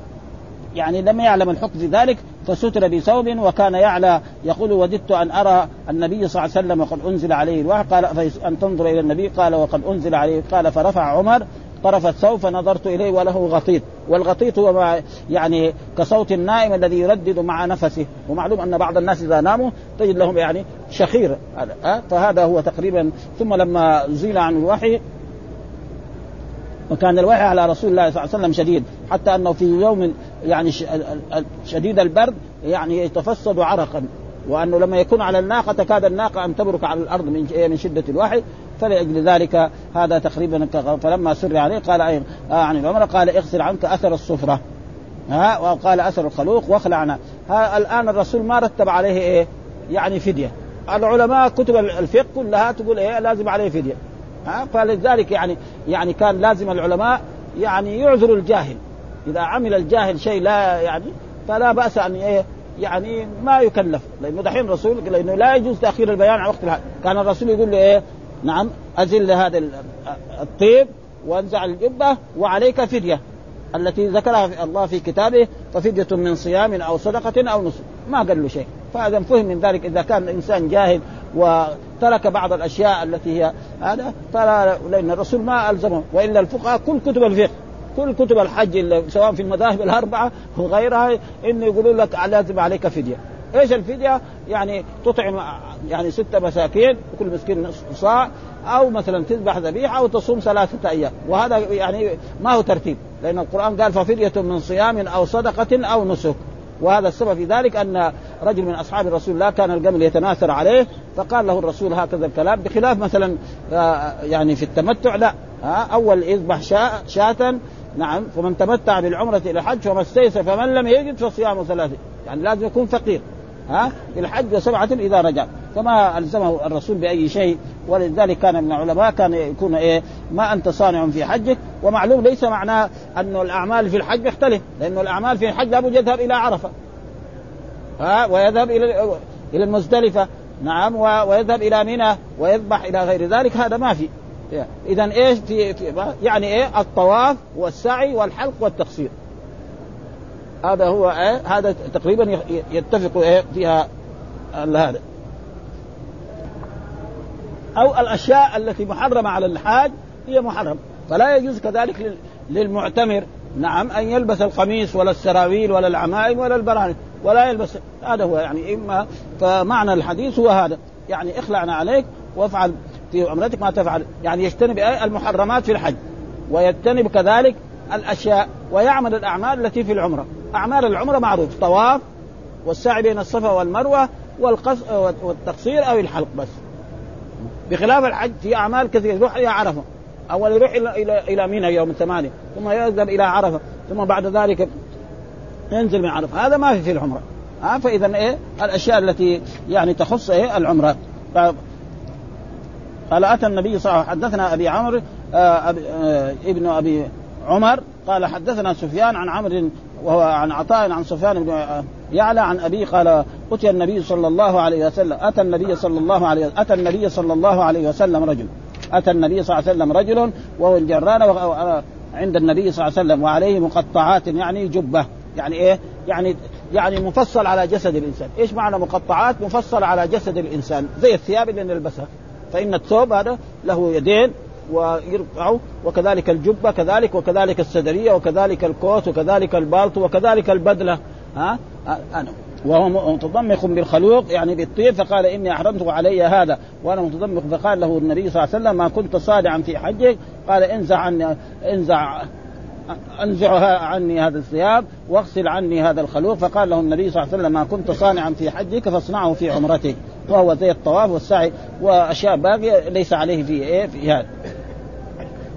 يعني لم يعلم الحكم في ذلك فستر بثوب وكان يعلى. يقول وددت أن أرى النبي صلى الله عليه وسلم وقد أنزل عليه الوحي. قال ان تنظر إلى النبي؟ قال وقد أنزل عليه. قال فرفع عمر طرف الثوب فنظرت إليه وله غطيط والغطيط هو ما يعني كصوت النائم الذي يردد مع نفسه. ومعلوم أن بعض الناس إذا ناموا تجد لهم يعني شخير. أه؟ فهذا هو تقريبا. ثم لما زيل عن الوحي وكان الوحي على رسول الله صلى الله عليه وسلم شديد. حتى أنه في يوم يعني شديد البرد يعني يتفسد عرقا. وأنه لما يكون على الناقة تكاد الناقة أن تبرك على الأرض من من شدة الوحي. فلأجل ذلك هذا تقريبا فلما سر عليه قال أي آه عن العمر. قال اغسل عنك أثر الصفرة. ها؟ وقال أثر الخلوق واخلع عنها الآن الرسول ما رتب عليه إيه؟ يعني فدية. العلماء كتب الفقه كلها تقول إيه؟ لازم عليه فدية. ها؟ فلذلك يعني يعني كان لازم العلماء يعني يعذروا الجاهل. إذا عمل الجاهل شيء لا يعني فلا بأس أن إيه؟ يعني ما يكلف. لأنه دحين الرسول لأنه لا يجوز تأخير البيان عن وقت الحج. كان الرسول يقول له إيه؟ نعم أزل هذا الطيب وأنزع الجبة وعليك فدية التي ذكرها الله في كتابه ففدية من صيام أو صدقة أو نصف ما قال له شيء. فهذا فهم من ذلك إذا كان الإنسان جاهل وترك بعض الأشياء التي هي هذا فلا لأن الرسول ما ألزمه. وإلا الفقهاء كل كتب الفقه كل كتب الحج سواء في المذاهب الأربعة وغيرها انه يقولون لك لازم عليك فدية. إيش الفدية؟ يعني تطعم يعني ستة مساكين وكل مسكين صاع أو مثلا تذبح ذبيحة أو تصوم ثلاثة أيام. وهذا يعني ما هو ترتيب لأن القرآن قال ففدية من صيام أو صدقة أو نسك. وهذا السبب في ذلك أن رجل من أصحاب الرسول لا كان الجمل يتناثر عليه فقال له الرسول هكذا الكلام بخلاف مثلا يعني في التمتع لا. أول يذبح شاة نعم فمن تمتع بالعمرة إلى الحج فما استيسر فمن لم يجد فصيام ثلاثة. يعني لازم يكون فقير. ها؟ الحج وسبعة إذا رجع. فما ألزمه الرسول بأي شيء. ولذلك كان من العلماء كان يكون إيه؟ ما أنت صانع في حجك. ومعلوم ليس معناه أن الأعمال في الحج يختلف. لأن الأعمال في الحج لابد يذهب إلى عرفة. ها؟ ويذهب إلى إلى المزدلفة. نعم ويذهب إلى منى ويذبح إلى غير ذلك. هذا ما في. اذا إيش؟ في, يعني إيه؟ الطواف والسعي والحلق والتقصير. هذا هو إيه؟ هذا تقريبا يتفق إيه فيها هذا. أو الأشياء التي محرمة على الحاج هي محرم. فلا يجوز كذلك للمعتمر نعم أن يلبس القميص ولا السراويل ولا العمائم ولا البرانس ولا يلبس هذا هو يعني إما فمعنى الحديث هو هذا. يعني اخلعنا عليك وافعل في عمرتك ما تفعل. يعني يجتنب المحرمات في الحج ويجتنب كذلك الأشياء ويعمل الأعمال التي في العمرة. أعمال العمرة معروف طواف والسعي بين الصفا والمروة والقص والتقصير أو الحلق بس. بخلاف الحج في أعمال كثيرة يروح إلى عرفة. أول يروح إلى إلى إلى منى يوم الثمانية ثم يذهب إلى عرفة ثم بعد ذلك ينزل من عرفة. هذا ما في في العمرة. ها فاذا إيه؟ الأشياء التي يعني تخص إيه؟ العمرة. قال أتى النبي صلى الله عليه وسلم حدثنا أبي عمرو آه آه ابن أبي عمر قال حدثنا سفيان عن عمرو وهو عن عطاء عن سفيان بن يعلى عن ابي قال أتي النبي صلى الله عليه وسلم. أتى النبي صلى الله عليه أتى النبي صلى الله عليه وسلم رجل. أتى النبي صلى الله عليه وسلم رجل وهو الجران عند النبي صلى الله عليه وسلم وعليه مقطعات يعني جبة. يعني إيه؟ يعني يعني مفصل على جسد الإنسان، إيش معنى مقطعات؟ مفصل على جسد الإنسان. زي الثياب اللي نلبسها، فإن الثوب هذا له يدين ويرفعه وكذلك الجبة كذلك وكذلك السدرية وكذلك الكوت وكذلك البالط وكذلك البدلة. ها؟ أنا. وهو متضمخ بالخلوق يعني بالطيب فقال إني احرمت علي هذا. وأنا متضمخ فقال له النبي صلى الله عليه وسلم ما كنت صادعا في حجك؟ قال انزع عني انزع انزعها عني هذا الثياب واغسل عني هذا الخلوق. فقال له النبي صلى الله عليه وسلم ما كنت صانعا في حجك؟ فاصنعه في عمرتك. وهو زي الطواف والسعي وأشياء باقية ليس عليه في إيه؟ في هذا.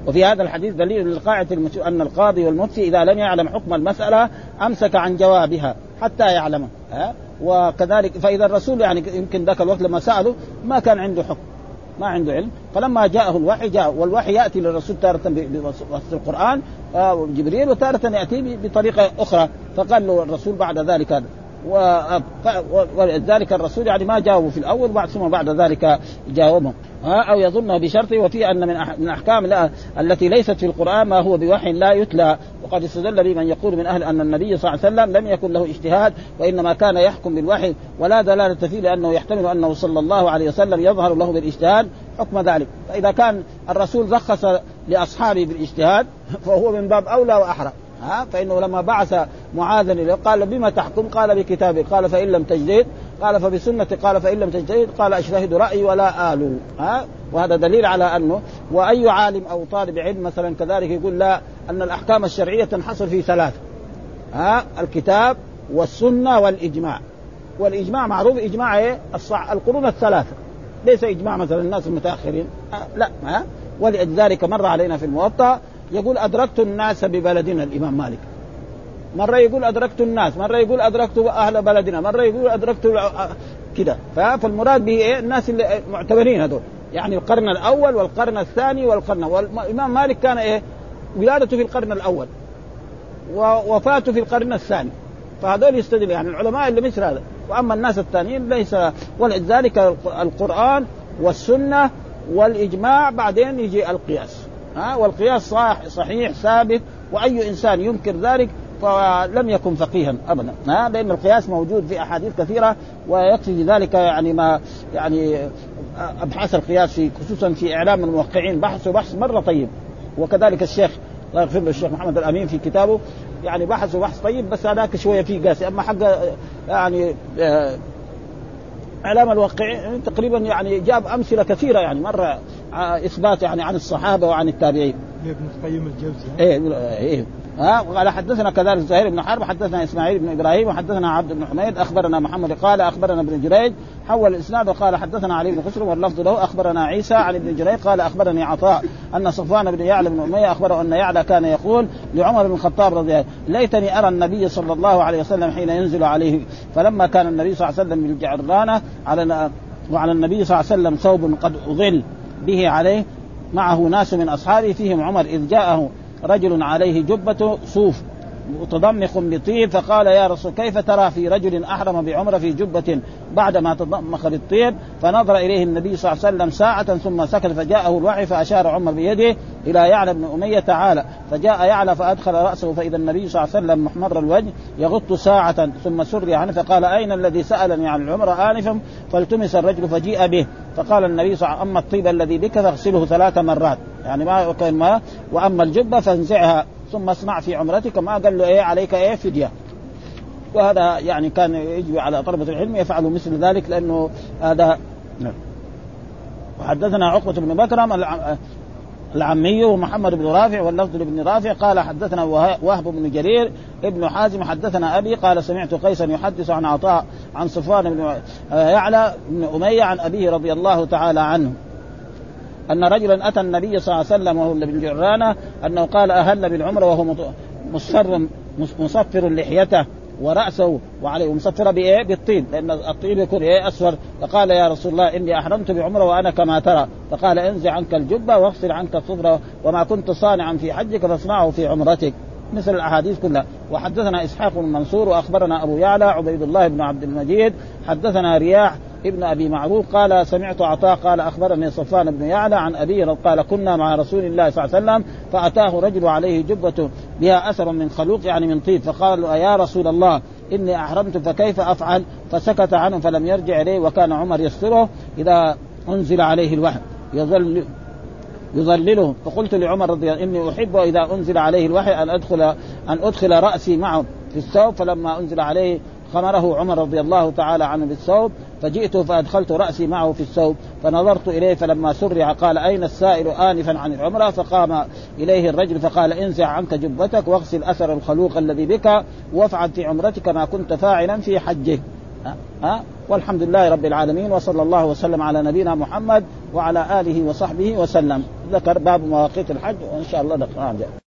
وفي هذا الحديث دليل للقاعدة أن القاضي والمفتي إذا لم يعلم حكم المسألة أمسك عن جوابها حتى يعلمه ها؟ وكذلك فإذا الرسول يعني يمكن ذاك الوقت لما سأله ما كان عنده حكم ما عنده علم. فلما جاءه الوحي جاء والوحي يأتي للرسول تارة بواسطة القرآن آه، جبريل وتارة يأتي بطريقة أخرى. فقال له الرسول بعد ذلك هذا ولذلك الرسول يعني ما جاوبوا في الأول بعد ثم بعد ذلك جاوبهم. أو يظنه بشرطه وفي أن من من أحكام التي ليست في القرآن ما هو بوحي لا يتلى. وقد استدل به من يقول من أهل أن النبي صلى الله عليه وسلم لم يكن له اجتهاد وإنما كان يحكم بالوحي ولا دلالة فيه لأنه يحتمل أنه صلى الله عليه وسلم يظهر له بالاجتهاد حكم ذلك. فإذا كان الرسول رخص لأصحابه بالاجتهاد فهو من باب أولى وأحرى. ها؟ فإنه لما بعث معاذا اليه قال بما تحكم؟ قال بكتابه قال فإن لم تجتهد؟ قال فبسنة قال فإن لم تجتهد؟ قال أجتهد رأيي ولا آل ها؟ وهذا دليل على أنه وأي عالم أو طالب علم مثلا كذلك يقول لا أن الأحكام الشرعية تنحصر في ثلاثة. ها؟ الكتاب والسنة والإجماع. والإجماع معروف إجماع إيه؟ الصح القرون الثلاثة. ليس إجماع مثلا الناس المتأخرين. لا ها؟ ولذلك مر علينا في الموطأ. يقول أدركت الناس ببلدنا الإمام مالك. مرة يقول أدركت الناس مرة يقول أدركت أهل بلدنا مرة يقول أدركت كده. فالمراد به إيه؟ الناس اللي معتبرين هذول. يعني القرن الأول والقرن الثاني والقرن والإمام مالك كان إيه؟ ولادته في القرن الأول ووفاته في القرن الثاني. فهذول يستدل يعني العلماء اللي مثل هذا. وأما الناس الثانيين ليس ولذلك القرآن والسنة والإجماع بعدين يجي القياس. ها؟ والقياس صح صحيح ثابت وأي إنسان ينكر ذلك فلم يكن فقيها ابدا ها؟ لأن القياس موجود في أحاديث كثيرة ويكفي في ذلك يعني ما يعني أبحاث القياس في خصوصا في إعلام الموقعين بحث مرة طيب. وكذلك الشيخ الله يغفر له الشيخ محمد الأمين في كتابه يعني بحث طيب بس هذاك شوية فيه قاسي. أما حق يعني آه، إعلام الواقعين تقريبا يعني جاب أمثلة كثيرة يعني مرة إثبات يعني عن الصحابة وعن التابعين. ابن القيم الجوزي؟ إيه إيه. ها؟ قال حدثنا كذلك زهير بن حرب حدثنا إسماعيل بن إبراهيم وحدثنا عبد بن حميد أخبرنا محمد قال أخبرنا ابن جريج حول الإسناد وقال حدثنا علي بن خسر واللفظ له أخبرنا عيسى عن ابن جريج قال أخبرني عطاء أن صفوان بن يعلى بن أمية أخبره أن يعلى كان يقول لعمر بن الخطاب رضي الله ليتني أرى النبي صلى الله عليه وسلم حين ينزل عليه فلما كان النبي صلى الله عليه وسلم بالجعرانه على وعلى النبي صلى الله عليه وسلم ثوب قد أظل. به عليه معه ناس من أصحابه فيهم عمر إذ جاءه رجل عليه جبة صوف. متضمخ بطيب فقال يا رسول كيف ترى في رجل أحرم بعمرة في جبة بعدما تضمخ بالطيب؟ فنظر إليه النبي صلى الله عليه وسلم ساعة ثم سكت فجاءه الوحي فأشار عمر بيده إلى يعلى بن أمية تعالى فجاء يعلى فأدخل رأسه فإذا النبي صلى الله عليه وسلم محمر الوجه يغط ساعة ثم سري عنه فقال أين الذي سألني عن العمره انفا فالتمس الرجل فجيء به فقال النبي صلى الله عليه وسلم أما الطيب الذي بك فاغسله ثلاث مرات. يعني ما وأما الجبة فانزعها. ثم اصنع في عمرتك ما قال له إيه عليك إيه فدية. وهذا يعني كان يجب على طلبة العلم يفعلوا مثل ذلك لأنه هذا نعم. وحدثنا عقبة بن بكرم العمي ومحمد بن رافع واللفظ لابن رافع. قال حدثنا وهب بن جرير ابن حازم حدثنا أبي قال سمعت قيسا يحدث عن عطاء عن صفوان بن يعلى بن أمية عن أبيه رضي الله تعالى عنه. أن رجلا أتى النبي صلى الله عليه وسلم وهو بالجرانه أنه قال أهل بالعمرة وهو مصفر مصفر لحيته ورأسه وعليه مصفر بإيه؟ بالطين لأن الطين يكون إيه؟ اسفر فقال يا رسول الله إني أحرمت بعمرة وأنا كما ترى. فقال انزع عنك الجبة واغسل عنك الصفر وما كنت صانعا في حجك فاصنعه في عمرتك. مثل الأحاديث كلها. وحدثنا إسحاق بن منصور وأخبرنا أبو يعلى عبيد الله بن عبد المجيد. حدثنا رياح ابن أبي معروف قال سمعت عطاء قال أخبرني صفان بن يعلى عن أبيه قال كنا مع رسول الله صلى الله عليه وسلم فأتاه رجل عليه جبة بها أثر من خلوق يعني من طيب فقال يا رسول الله إني أحرمت فكيف أفعل فسكت عنه فلم يرجع إليه وكان عمر يستره إذا أنزل عليه الوحي يظل يظلله فقلت لعمر رضي الله إني أحب إذا أنزل عليه الوحي أن أدخل أن أدخل رأسي معه في الثوب فلما أنزل عليه خمره عمر رضي الله تعالى عنه بالثوب فجئت فأدخلت رأسي معه في الثوب فنظرت إليه فلما سرع قال أين السائل انفا عن العمرة؟ فقام إليه الرجل فقال انزع عنك جبتك واغسل أثر الخلوق الذي بك وافعل في عمرتك ما كنت فاعلا في حجه. ها؟ أه؟ والحمد لله رب العالمين وصلى الله وسلم على نبينا محمد وعلى آله وصحبه وسلم. ذكر باب مواقيت الحج وإن شاء الله نقرأ.